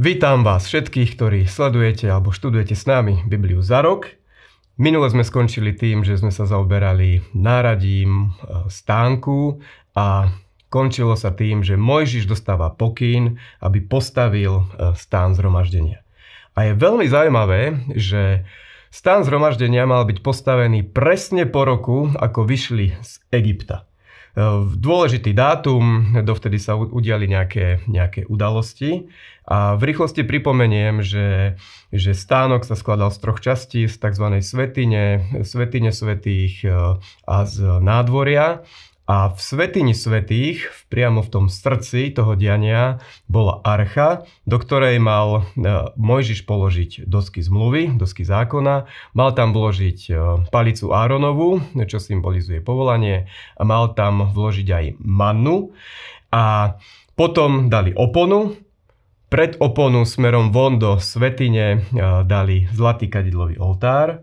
Vítam vás všetkých, ktorí sledujete alebo študujete s nami Bibliu za rok. Minule sme skončili tým, že sme sa zaoberali náradím e, stánku a končilo sa tým, že Mojžiš dostáva pokyn, aby postavil e, stán zhromaždenia. A je veľmi zaujímavé, že stán zhromaždenia mal byť postavený presne po roku, ako vyšli z Egypta. Dôležitý dátum, dovtedy sa udiali nejaké, nejaké udalosti a v rýchlosti pripomeniem, že, že stánok sa skladal z troch častí, z tzv. svetine, svetine svetých e, a z nádvoria. A v svetini svetých, priamo v tom srdci toho diania, bola archa, do ktorej mal e, Mojžiš položiť dosky zmluvy, dosky zákona, mal tam vložiť e, palicu Áronovu, čo symbolizuje povolanie, a mal tam vložiť aj mannu. A potom dali oponu, pred oponu smerom von do svetine e, dali zlatý kadidlový oltár,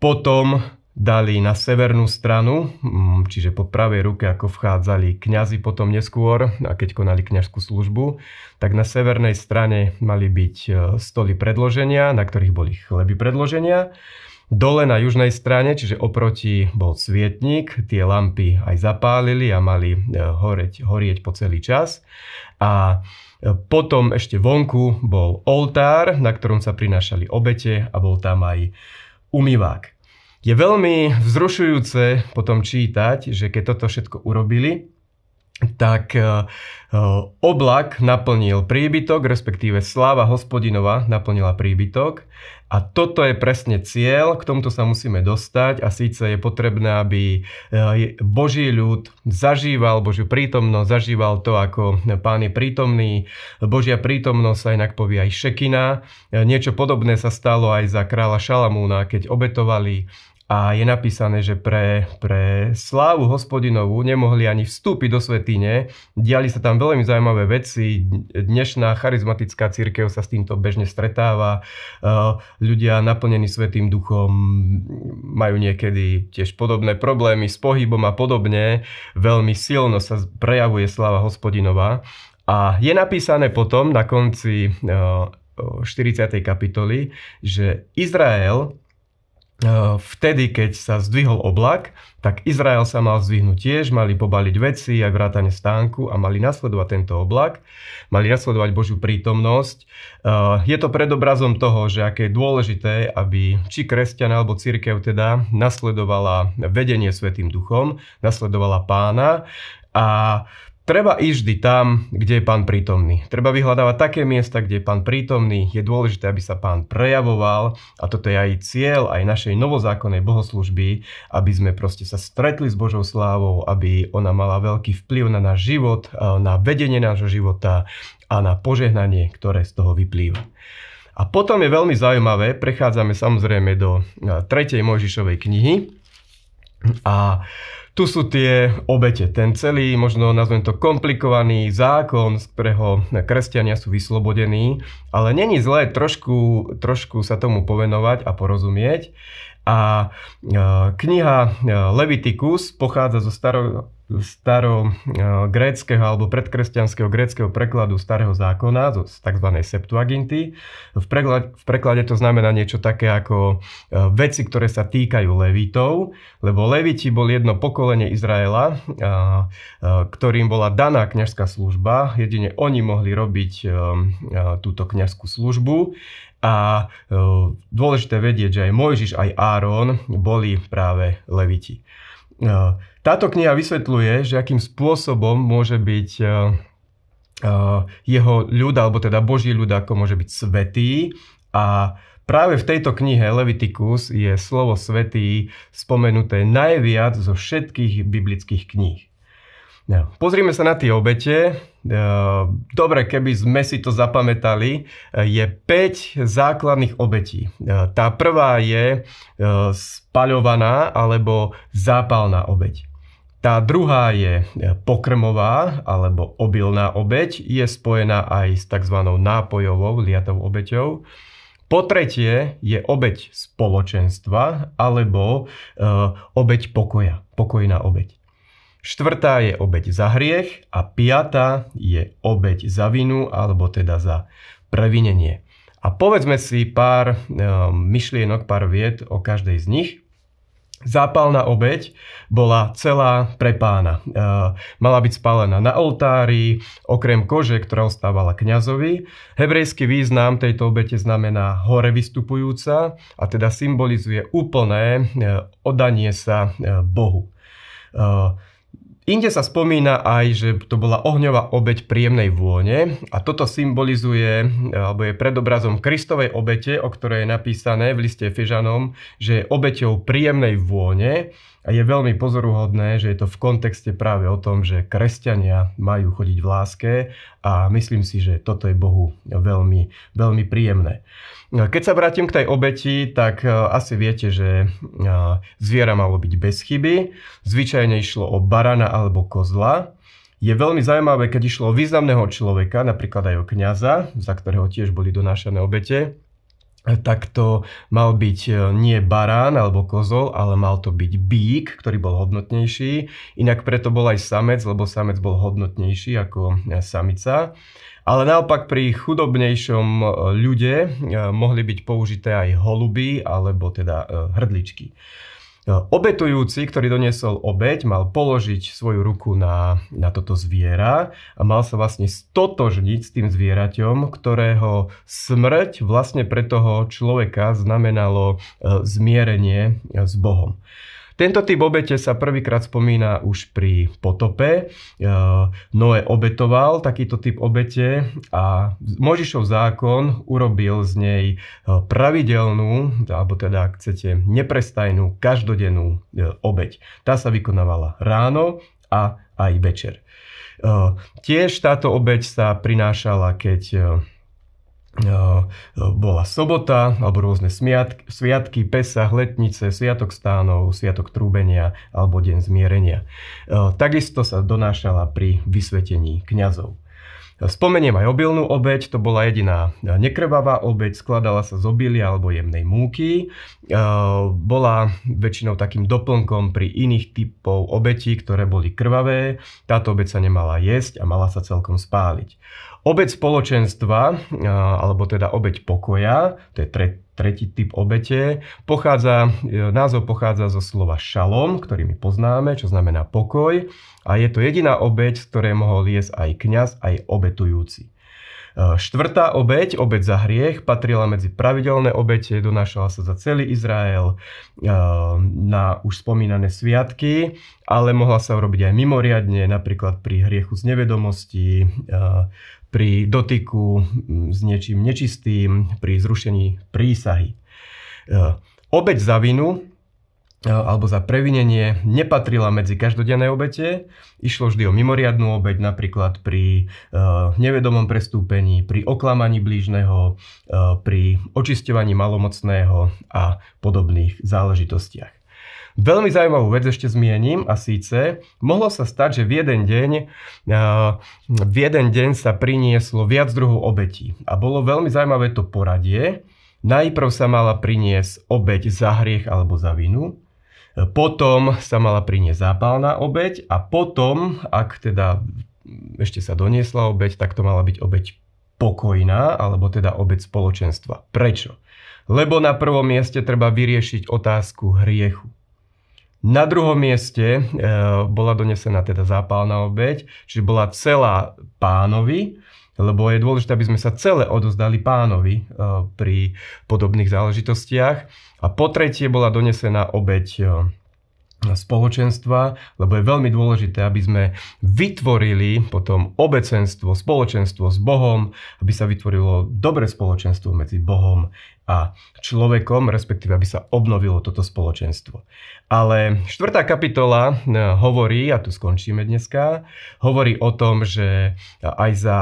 potom dali na severnú stranu, mm, čiže po pravej ruke, ako vchádzali kňazi potom neskôr, a keď konali kňažskú službu, tak na severnej strane mali byť e, stoly predloženia, na ktorých boli chleby predloženia. Dole na južnej strane, čiže oproti bol svietnik, tie lampy aj zapálili a mali e, horeť, horieť po celý čas. A e, potom ešte vonku bol oltár, na ktorom sa prinášali obete a bol tam aj umývák. Je veľmi vzrušujúce potom čítať, že keď toto všetko urobili, tak e, e, oblak naplnil príbytok, respektíve sláva hospodinova naplnila príbytok. A toto je presne cieľ, k tomuto sa musíme dostať a síce je potrebné, aby e, Boží ľud zažíval Božiu prítomnosť, zažíval to, ako Pán je prítomný. Božia prítomnosť sa inak povie aj šekina. Niečo podobné sa stalo aj za kráľa Šalamúna, keď obetovali a je napísané, že pre, pre slávu hospodinovú nemohli ani vstúpiť do svetine. Diali sa tam veľmi zaujímavé veci. Dnešná charizmatická církev sa s týmto bežne stretáva. Ľudia naplnení svetým duchom majú niekedy tiež podobné problémy s pohybom a podobne. Veľmi silno sa prejavuje sláva hospodinová. A je napísané potom na konci 40. kapitoly, že Izrael vtedy, keď sa zdvihol oblak, tak Izrael sa mal zdvihnúť tiež, mali pobaliť veci, aj vrátane stánku a mali nasledovať tento oblak, mali nasledovať Božiu prítomnosť. Eh, je to predobrazom toho, že aké je dôležité, aby či kresťan alebo církev teda nasledovala vedenie Svetým duchom, nasledovala pána a Treba ísť vždy tam, kde je pán prítomný. Treba vyhľadávať také miesta, kde je pán prítomný. Je dôležité, aby sa pán prejavoval a toto je aj cieľ aj našej novozákonnej bohoslužby, aby sme proste sa stretli s Božou slávou, aby ona mala veľký vplyv na náš život, na vedenie nášho života a na požehnanie, ktoré z toho vyplýva. A potom je veľmi zaujímavé, prechádzame samozrejme do 3. Mojžišovej knihy a tu sú tie obete, ten celý, možno nazvem to komplikovaný zákon, z ktorého kresťania sú vyslobodení, ale není zlé trošku, trošku sa tomu povenovať a porozumieť. A e, kniha e, Leviticus pochádza zo staro, staro-gréckého alebo predkresťanského gréckého prekladu starého zákona, z tzv. Septuaginty. V preklade, v preklade to znamená niečo také ako e, veci, ktoré sa týkajú Levitov, lebo Leviti boli jedno pokolenie Izraela, ktorým bola daná kňažská služba. Jedine oni mohli robiť túto kňažskú službu. A dôležité vedieť, že aj Mojžiš, aj Áron boli práve Leviti. Táto kniha vysvetľuje, že akým spôsobom môže byť eh, jeho ľud, alebo teda Boží ľud, ako môže byť svetý. A práve v tejto knihe Leviticus je slovo svetý spomenuté najviac zo všetkých biblických kníh. No, pozrime sa na tie obete. Eh, dobre, keby sme si to zapamätali, je 5 základných obetí. Tá prvá je spaľovaná alebo zápalná obeť. Tá druhá je e, pokrmová alebo obilná obeď, je spojená aj s tzv. nápojovou liatou obeťou. Po tretie je obeď spoločenstva alebo e, obeď pokoja, pokojná obeď. Štvrtá je obeď za hriech a piatá je obeď za vinu alebo teda za previnenie. A povedzme si pár myšlienok, pár vied o každej z nich. Zápalná obeď bola celá pre pána. E, mala byť spálená na oltári, okrem kože, ktorá ostávala kňazovi. Hebrejský význam tejto obete znamená hore vystupujúca a teda symbolizuje úplné e, oddanie sa Bohu. Inde sa spomína aj, že to bola ohňová obeď príjemnej vône a toto symbolizuje, alebo je predobrazom Kristovej obete, o ktorej je napísané v liste Fežanom, že je obeťou príjemnej vône a je veľmi pozoruhodné, že je to v kontexte práve o tom, že kresťania majú chodiť v láske a myslím si, že toto je Bohu veľmi, veľmi príjemné. Keď sa vrátim k tej obeti, tak e, asi viete, že e, zviera malo byť bez chyby. Zvyčajne išlo o barana alebo kozla. Je veľmi zaujímavé, keď išlo o významného človeka, napríklad aj o kňaza, za ktorého tiež boli donášané obete, tak to mal byť e, nie barán alebo kozol, ale mal to byť bík, ktorý bol hodnotnejší. Inak preto bol aj samec, lebo samec bol hodnotnejší ako samica. Ale naopak pri chudobnejšom e, ľude e, mohli byť použité aj holuby alebo teda e, hrdličky. Obetujúci, ktorý doniesol obeť, mal položiť svoju ruku na, na toto zviera a mal sa vlastne stotožniť s tým zvieraťom, ktorého smrť vlastne pre toho človeka znamenalo zmierenie s Bohom. Tento typ obete sa prvýkrát spomína už pri potope. E, Noé obetoval takýto typ obete a Možišov zákon urobil z nej e, pravidelnú, alebo teda ak chcete, neprestajnú, každodennú e, obeť. Tá sa vykonávala ráno a aj večer. Tiež táto obeď sa prinášala, keď bola sobota alebo rôzne sviatky, Pesach, Letnice, Sviatok stánov, Sviatok trúbenia alebo Deň zmierenia. Takisto sa donášala pri vysvetení kňazov. Spomeniem aj obilnú obeď, to bola jediná nekrvavá obeď, skladala sa z obilia alebo jemnej múky. Bola väčšinou takým doplnkom pri iných typov obetí, ktoré boli krvavé. Táto obeď sa nemala jesť a mala sa celkom spáliť. Obeď spoločenstva, alebo teda obeď pokoja, to je tre, tretí typ obete, pochádza, e, názov pochádza zo slova šalom, ktorý my poznáme, čo znamená pokoj. A je to jediná obeď, z ktorej mohol jesť aj kňaz, aj obetujúci. E, štvrtá obeď, obeď za hriech, patrila medzi pravidelné obete, donášala sa za celý Izrael e, na už spomínané sviatky, ale mohla sa urobiť aj mimoriadne, napríklad pri hriechu z nevedomosti, pri dotyku s niečím nečistým, pri zrušení prísahy. Obeď za vinu alebo za previnenie nepatrila medzi každodenné obete. Išlo vždy o mimoriadnú obeď, napríklad pri e, nevedomom prestúpení, pri oklamaní blížneho, pri očisťovaní malomocného a podobných záležitostiach. Veľmi zaujímavú vec ešte zmiením a síce mohlo sa stať, že v jeden deň, v jeden deň sa prinieslo viac druhov obetí. A bolo veľmi zaujímavé to poradie. Najprv sa mala priniesť obeť za hriech alebo za vinu, potom sa mala priniesť zápalná obeť a potom, ak teda ešte sa doniesla obeť, tak to mala byť obeť pokojná, alebo teda obeď spoločenstva. Prečo? Lebo na prvom mieste treba vyriešiť otázku hriechu. Na druhom mieste e, bola donesená teda zápalná obeď, čiže bola celá pánovi, lebo je dôležité, aby sme sa celé odozdali pánovi e, pri podobných záležitostiach. A po tretie bola donesená obeď e, spoločenstva, lebo je veľmi dôležité, aby sme vytvorili potom obecenstvo, spoločenstvo s Bohom, aby sa vytvorilo dobré spoločenstvo medzi Bohom a človekom, respektíve aby sa obnovilo toto spoločenstvo. Ale štvrtá kapitola e, hovorí, a tu skončíme dneska, hovorí o tom, že aj za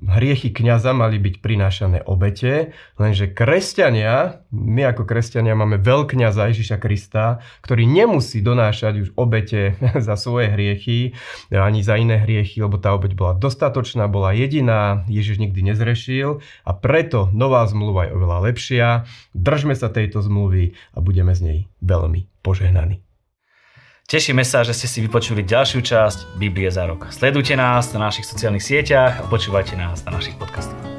hriechy kňaza mali byť prinášané obete, lenže kresťania, my ako kresťania máme veľkňaza Ježiša Krista, ktorý nemusí donášať už obete za svoje hriechy, ani za iné hriechy, lebo tá obeť bola dostatočná, bola jediná, Ježiš nikdy nezrešil a preto nová zmluva je oveľa lepšia. Držme sa tejto zmluvy a budeme z nej veľmi požehnaní. Tešíme sa, že ste si vypočuli ďalšiu časť Biblie za rok. Sledujte nás na našich sociálnych sieťach a počúvajte nás na našich podcastoch.